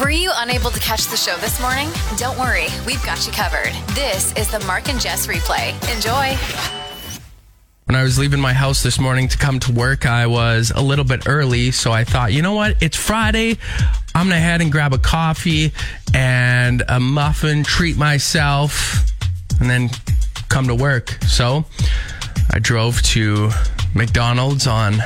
Were you unable to catch the show this morning? Don't worry, we've got you covered. This is the Mark and Jess replay. Enjoy. When I was leaving my house this morning to come to work, I was a little bit early. So I thought, you know what? It's Friday. I'm to head and grab a coffee and a muffin, treat myself, and then come to work. So I drove to McDonald's on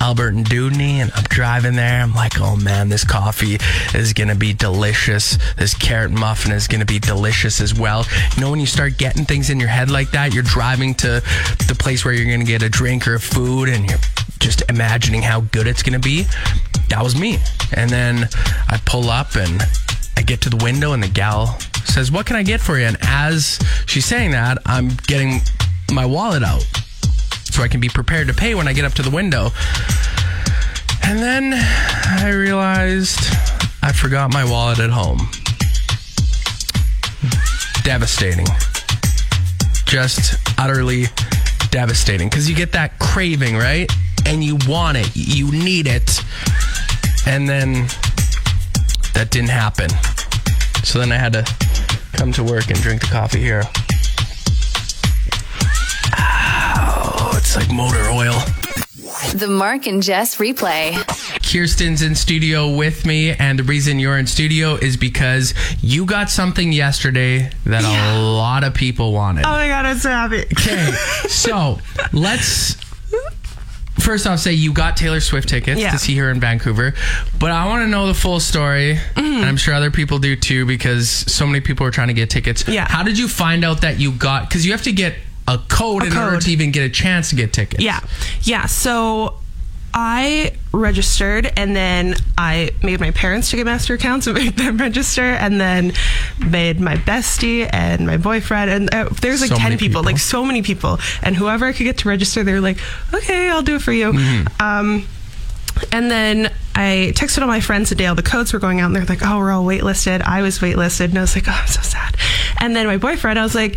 Albert and Dewdney, and I'm driving there. I'm like, oh man, this coffee is gonna be delicious. This carrot muffin is gonna be delicious as well. You know, when you start getting things in your head like that, you're driving to the place where you're gonna get a drink or food, and you're just imagining how good it's gonna be. That was me. And then I pull up and I get to the window, and the gal says, What can I get for you? And as she's saying that, I'm getting my wallet out so I can be prepared to pay when I get up to the window. And then I realized I forgot my wallet at home. Devastating. Just utterly devastating because you get that craving, right? And you want it, you need it. And then that didn't happen. So then I had to come to work and drink the coffee here. It's like motor oil. The Mark and Jess replay. Kierstyn's in studio with me, and the reason you're in studio is because you got something yesterday that a lot of people wanted. Oh my god, I'm so happy. Okay, so let's first off say you got Taylor Swift tickets Yeah. to see her in Vancouver, but I want to know the full story, Mm-hmm. and I'm sure other people do too because so many people are trying to get tickets. Yeah. How did you find out that you got? Because you have to get a code in order to even get a chance to get tickets. Yeah. Yeah. So I registered and then I made my parents Ticketmaster accounts and made them register and then made my bestie and my boyfriend and uh, there's like So 10 people, people. like so many people and whoever I could get to register they're like okay I'll do it for you Mm-hmm. um and then I texted all my friends the day all the codes were going out and they're like oh we're all waitlisted I was waitlisted and I was like oh I'm so sad and then my boyfriend I was like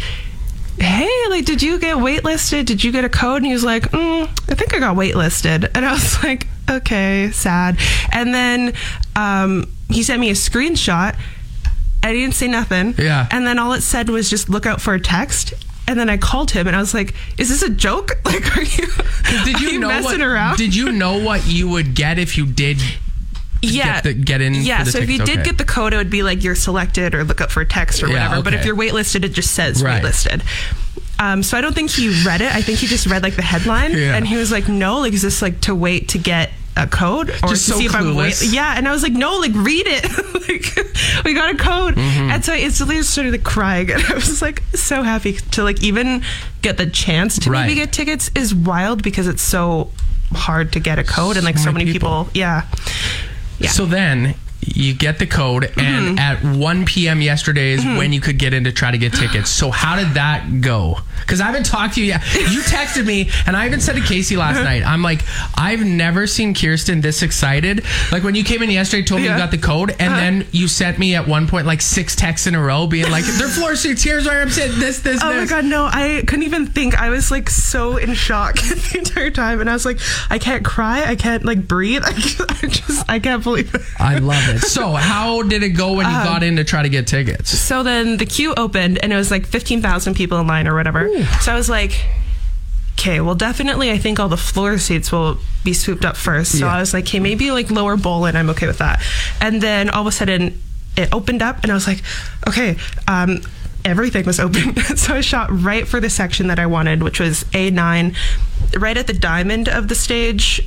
hey, like, did you get waitlisted? Did you get a code? And he was like, mm, I think I got waitlisted. And I was like, okay, sad. And then um, he sent me a screenshot. I didn't say nothing. Yeah. And then all it said was just look out for a text. And then I called him and I was like, "Is this a joke? Like, are you, Did you you know messing what? around?" Did you know what you would get if you did? Yeah, get the- get in Yeah, so if you tickets, did okay. get the code, it would be like you're selected or look up for a text or Yeah, whatever. But if you're waitlisted, it just says Right. waitlisted. Um, so I don't think he read it. I think he just read like the headline, Yeah. and he was like, "No, like is this like to wait to get a code or Just to so see if I'm wait?" Yeah, and I was like, "No, like read it. like we got a code." Mm-hmm. And so I instantly just started like crying, and I was like so happy to like even get the chance to Right. maybe get tickets is wild because it's so hard to get a code and like so, many many people. people. Yeah. Yeah. So then you get the code, and mm-hmm. at 1 p.m. yesterday is mm-hmm. when you could get in to try to get tickets. So how did that go? Because I haven't talked to you yet. You texted me, and I even said to Casey last uh-huh. night, I'm like, I've never seen Kierstyn this excited. Like when you came in yesterday, told me you got the code, and uh-huh. then you sent me at one point like six texts in a row, being like, "They're floor seats. Here's where I'm sitting. This, this, Oh my god, no! I couldn't even think. I was like so in shock the entire time, and I was like, I can't cry, I can't like breathe. I just, I can't believe it. I love it. So how did it go when you Um, got in to try to get tickets? So then the queue opened, and it was like fifteen thousand people in line or whatever. So I was like, okay, well, definitely, I think all the floor seats will be swooped up first. So Yeah. I was like, okay, maybe like lower bowl, and I'm okay with that. And then all of a sudden, it opened up, and I was like, okay. Um, Everything was open. so I shot right for the section that I wanted, which was A9, right at the diamond of the stage,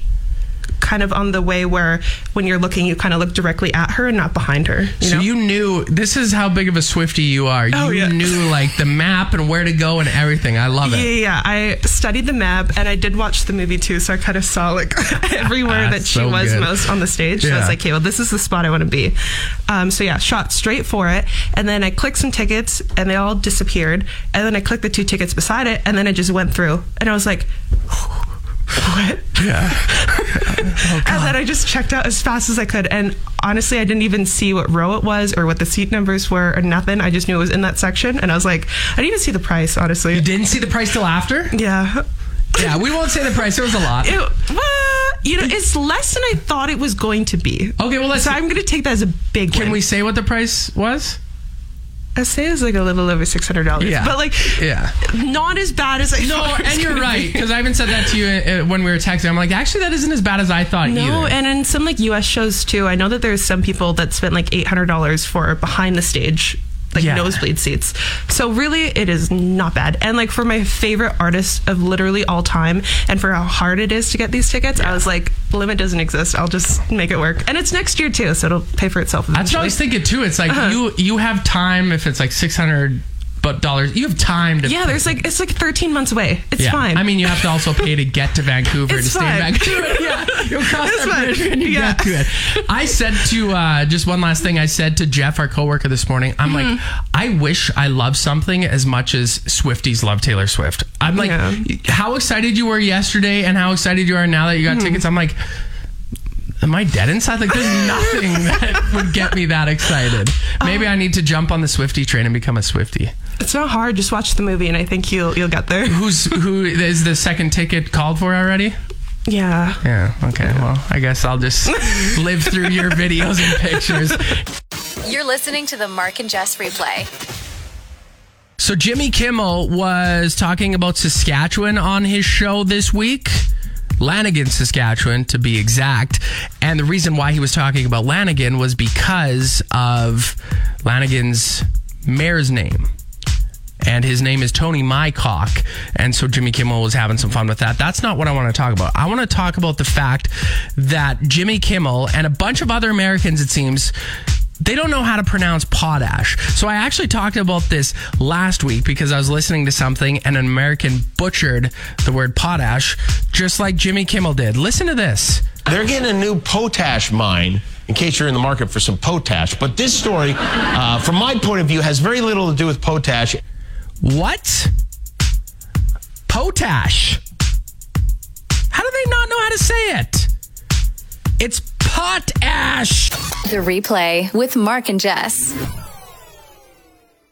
kind of on the way where when you're looking, you kind of look directly at her and not behind her. You So know? you knew this is how big of a Swifty you are. Oh, you yeah. knew like the map and where to go and everything. I love it. yeah, yeah. I studied the map and I did watch the movie too, so I kind of saw like everywhere that she So was good. most on the stage. So I was like, okay, well, this is the spot I want to be. Um, so yeah, shot straight for it, and then I clicked some tickets, and they all disappeared. And then I clicked the two tickets beside it, and then it just went through, and I was like. What? Yeah. and then I just checked out as fast as I could. And honestly, I didn't even see what row it was or what the seat numbers were or nothing. I just knew it was in that section. And I was like, I didn't even see the price, honestly. You didn't see the price till after? Yeah. Yeah, we won't say the price. There was a lot. It, well, You know, it's less than I thought it was going to be. Okay, well let's. So I'm going to take that as a big can win. we say what the price was? I say it's like a little over six hundred dollars. Yeah. but like, Yeah. not as bad as I No, thought. it was and you're right because I even said that to you uh, when we were texting. I'm like, actually, that isn't as bad as I thought No, either. and in some like U.S. shows too, I know that there's some people that spent like eight hundred dollars for behind the stage, like Yeah. nosebleed seats. So really, it is not bad. And like for my favorite artist of literally all time, and for how hard it is to get these tickets, I was like, limit doesn't exist. I'll just make it work. And it's next year too, so it'll pay for itself. That's what I Eventually. was thinking too. It's like Uh-huh. you you have time if it's like six hundred but dollars. You have time to Yeah, there's like it's like 13 months away. It's Yeah. fine. I mean, you have to also pay to get to Vancouver It's to stay in. Vancouver. yeah, you'll cross It's that fine. bridge when you Yeah. get to it. I said to uh, just one last thing. I said to Jeff, our coworker, this morning. I'm like, Mm-hmm. I wish I loved something as much as Swifties love Taylor Swift. I'm like, Yeah. how excited you were yesterday, and how excited you are now that you got Mm-hmm. tickets. I'm like. Am I dead inside? Like, there's nothing that would get me that excited. Maybe I need to jump on the Swifty train and become a Swifty. it's not hard. Just watch the movie, and I think you'll you'll get there. Who's who is the second ticket called for already? Yeah. Yeah. Okay. Well, I guess I'll just live through your videos and pictures. You're listening to the Mark and Jess replay. So Jimmy Kimmel was talking about Saskatchewan on his show this week. Lanigan, Saskatchewan, to be exact. And the reason why he was talking about Lanigan was because of Lanigan's mayor's name. And his name is Tony Mycock. And so Jimmy Kimmel was having some fun with that. That's not what I want to talk about. I want to talk about the fact that Jimmy Kimmel and a bunch of other Americans, it seems, they don't know how to pronounce potash. So I actually talked about this last week because I was listening to something and an American butchered the word potash just like Jimmy Kimmel did. Listen to this. They're getting a new potash mine. In case you're in the market for some potash, but this story, uh, from my point of view, has very little to do with potash. What? Potash. How do they not know how to say it? It's potash. The replay with Mark and Jess.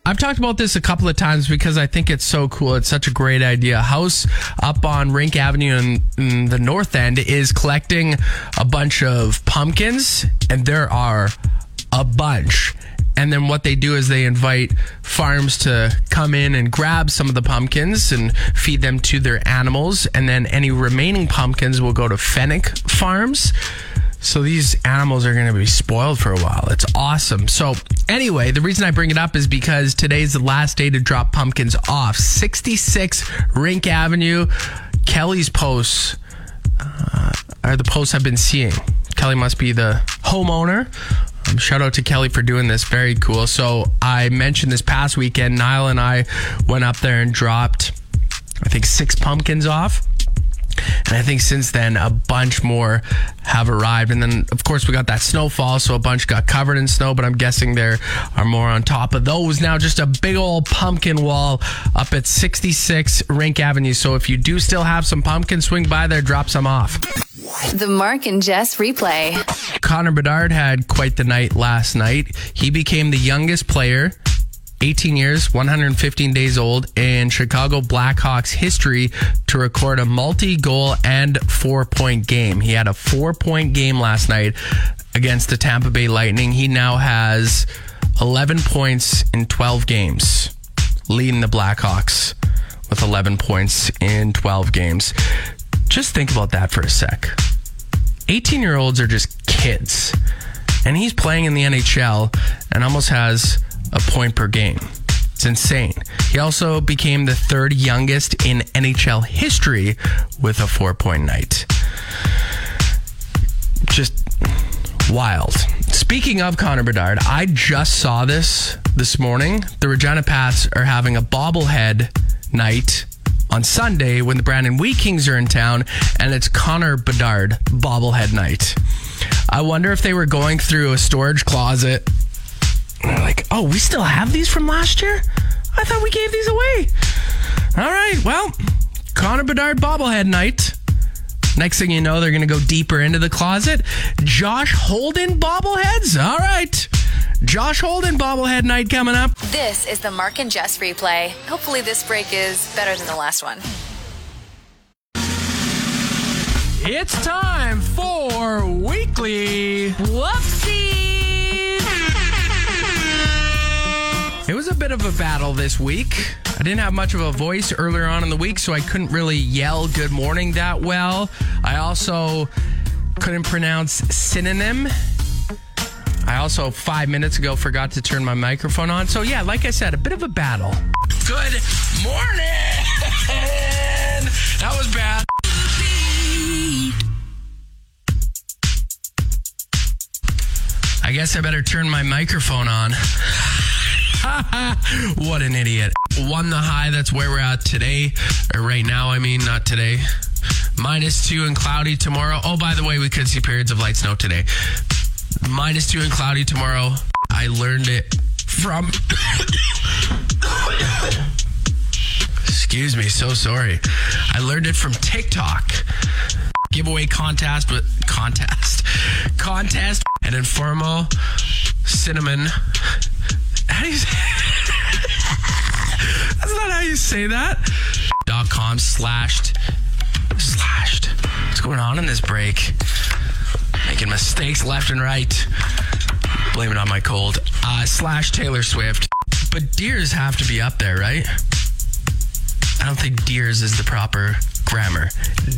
I've talked about this a couple of times because I think it's so cool. It's such a great idea. A house up on Rink Avenue in, in the north end is collecting a bunch of pumpkins, and there are a bunch. And then what they do is they invite farms to come in and grab some of the pumpkins and feed them to their animals. And then any remaining pumpkins will go to Fennec Farms. So these animals are going to be spoiled for a while. It's awesome. So anyway, the reason I bring it up is because today's the last day to drop pumpkins off. 66 Rink Avenue. Kelly's posts uh, are the posts I've been seeing. Kelly must be the homeowner. Um, shout out to Kelly for doing this. Very cool. So I mentioned this past weekend, Niall and I went up there and dropped, I think, six pumpkins off. And I think since then, a bunch more have arrived. And then, of course, we got that snowfall, so a bunch got covered in snow, but I'm guessing there are more on top of those. Now, just a big old pumpkin wall up at 66 Rink Avenue. So if you do still have some pumpkins, swing by there, drop some off. The Mark and Jess replay. Connor Bedard had quite the night last night. He became the youngest player 18 years, 115 days old in Chicago Blackhawks history to record a multi goal and four point game. He had a four point game last night against the Tampa Bay Lightning. He now has 11 points in 12 games, leading the Blackhawks with 11 points in 12 games. Just think about that for a sec. 18 year olds are just kids. And he's playing in the NHL and almost has a point per game. It's insane. He also became the third youngest in NHL history with a four point night. Just wild. Speaking of Connor Bedard, I just saw this this morning. The Regina Pats are having a bobblehead night on Sunday when the Brandon Wheat Kings are in town, and it's Connor Bedard bobblehead night. I wonder if they were going through a storage closet. And they're like, oh, we still have these from last year? I thought we gave these away. All right, well, Connor Bedard bobblehead night. Next thing you know, they're going to go deeper into the closet. Josh Holden bobbleheads. All right. Josh Holden bobblehead night coming up. This is the Mark and Jess replay. Hopefully, this break is better than the last one. It's time for weekly. Whoopsies! It was a bit of a battle this week. I didn't have much of a voice earlier on in the week, so I couldn't really yell good morning that well. I also couldn't pronounce synonym. I also, five minutes ago, forgot to turn my microphone on. So, yeah, like I said, a bit of a battle. Good morning! That was bad. I guess I better turn my microphone on. what an idiot. One the high, that's where we're at today. Or right now, I mean, not today. Minus two and cloudy tomorrow. Oh, by the way, we could see periods of light snow today. Minus two and cloudy tomorrow. I learned it from. Excuse me, so sorry. I learned it from TikTok. Giveaway contest, but contest, contest, and informal cinnamon. How do you say? That's not how you say that. Dot com slashed slashed. What's going on in this break? Making mistakes left and right. Blame it on my cold. Uh, slash Taylor Swift. But deers have to be up there, right? I don't think deers is the proper grammar.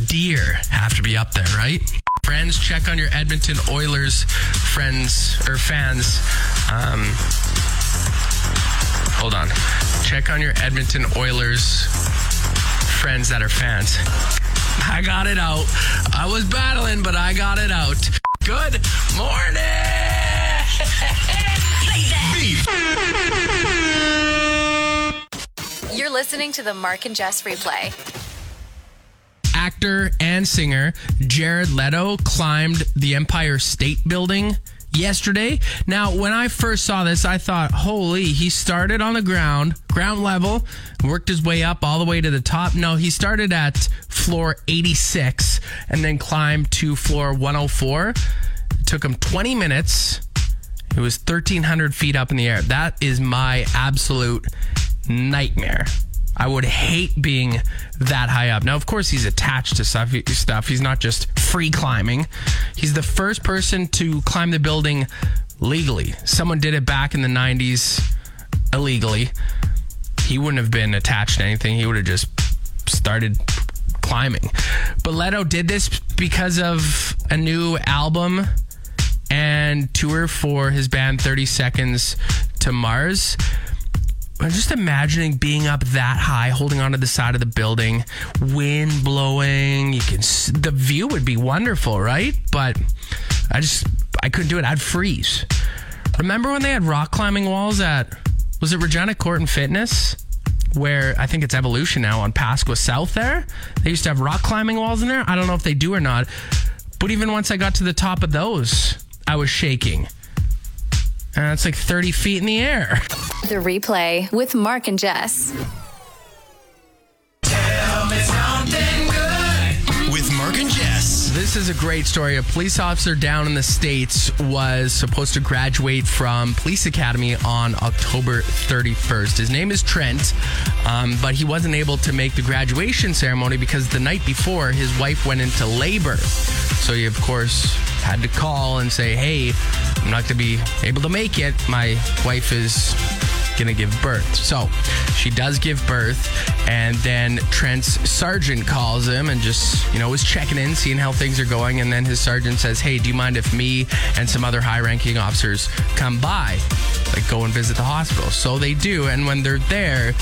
Deer have to be up there, right? Friends, check on your Edmonton Oilers friends or fans. Um, hold on. Check on your Edmonton Oilers friends that are fans. I got it out. I was battling, but I got it out. Good morning. You're listening to the Mark and Jess replay. Actor and singer Jared Leto climbed the Empire State Building yesterday. Now, when I first saw this, I thought, holy, he started on the ground, ground level, worked his way up all the way to the top. No, he started at floor 86 and then climbed to floor 104. It took him 20 minutes. It was 1,300 feet up in the air. That is my absolute nightmare. I would hate being that high up. Now, of course, he's attached to stuff. He's not just free climbing. He's the first person to climb the building legally. Someone did it back in the '90s illegally. He wouldn't have been attached to anything. He would have just started climbing. But Leto did this because of a new album and tour for his band 30 Seconds to Mars. I'm just imagining being up that high, holding onto the side of the building, wind blowing. You can, the view would be wonderful, right? But I just, I couldn't do it. I'd freeze. Remember when they had rock climbing walls at, was it Regina Court and Fitness? Where I think it's Evolution now on Pasqua South there. They used to have rock climbing walls in there. I don't know if they do or not. But even once I got to the top of those, I was shaking. And it's like 30 feet in the air. The replay with Mark and Jess. With Mark and Jess. This is a great story. A police officer down in the States was supposed to graduate from police academy on October 31st. His name is Trent, um, but he wasn't able to make the graduation ceremony because the night before his wife went into labor. So he, of course, had to call and say, hey, I'm not going to be able to make it. My wife is going to give birth. So she does give birth, and then Trent's sergeant calls him and just, you know, is checking in, seeing how things are going. And then his sergeant says, Hey, do you mind if me and some other high ranking officers come by? Like, go and visit the hospital. So they do. And when they're there,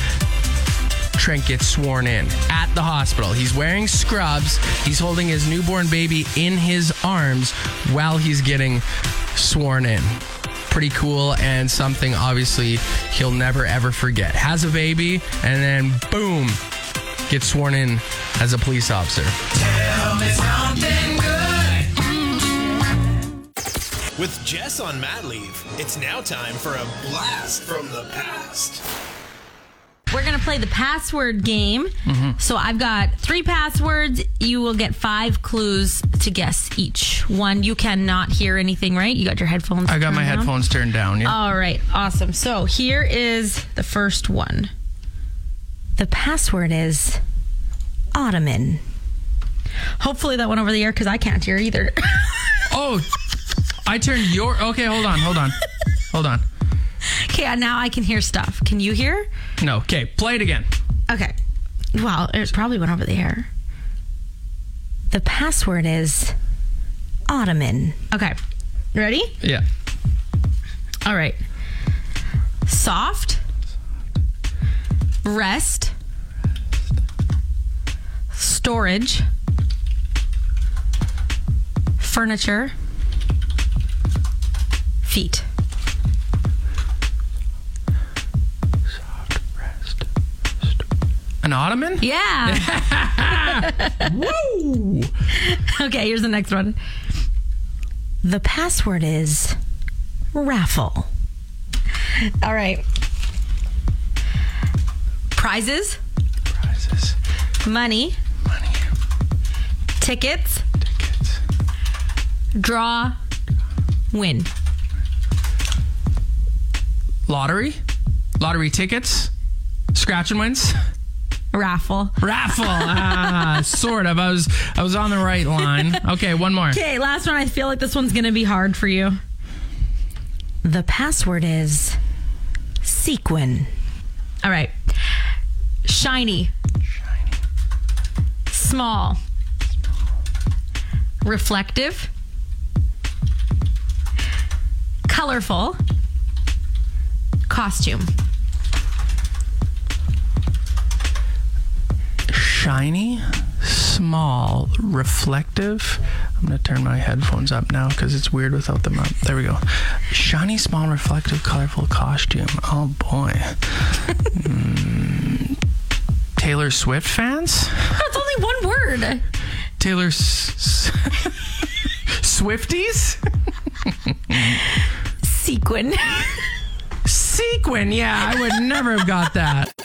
Trent gets sworn in at the hospital. He's wearing scrubs. He's holding his newborn baby in his arms while he's getting sworn in. Pretty cool and something obviously he'll never ever forget. Has a baby and then boom, gets sworn in as a police officer. With Jess on mat leave, it's now time for a blast from the past. We're going to play the password game. Mm-hmm. So I've got three passwords. You will get five clues to guess each. One, you cannot hear anything, right? You got your headphones I got my down? headphones turned down. Yeah. All right, awesome. So here is the first one. The password is Ottoman. Hopefully that went over the air because I can't hear either. Oh, I turned your. Okay, hold on, hold on, hold on. Okay, now I can hear stuff. Can you hear? No, okay, play it again. Okay. Well, it probably went over the air. The password is Ottoman. Okay. Ready? Yeah. All right. Soft. Rest. Storage. Furniture. Feet. An ottoman? Yeah. Woo! okay, here's the next one. The password is raffle. All right. Prizes. Prizes, Money. money, Tickets. tickets, Draw. Win. lottery, lottery tickets, scratch and wins, Raffle. raffle. ah, sort of. I was I was on the right line. Okay, one more. Okay, last one. I feel like this one's going to be hard for you. The password is sequin. All right. Shiny. Small. Reflective. Colorful. Costume. Shiny, small, reflective. I'm gonna turn my headphones up now because it's weird without them up. There we go. Shiny, small, reflective, colorful costume. Oh boy. Mm, Taylor Swift fans? That's only one word. Taylor S- Swifties? Sequin. Sequin. Yeah, I would never have got that.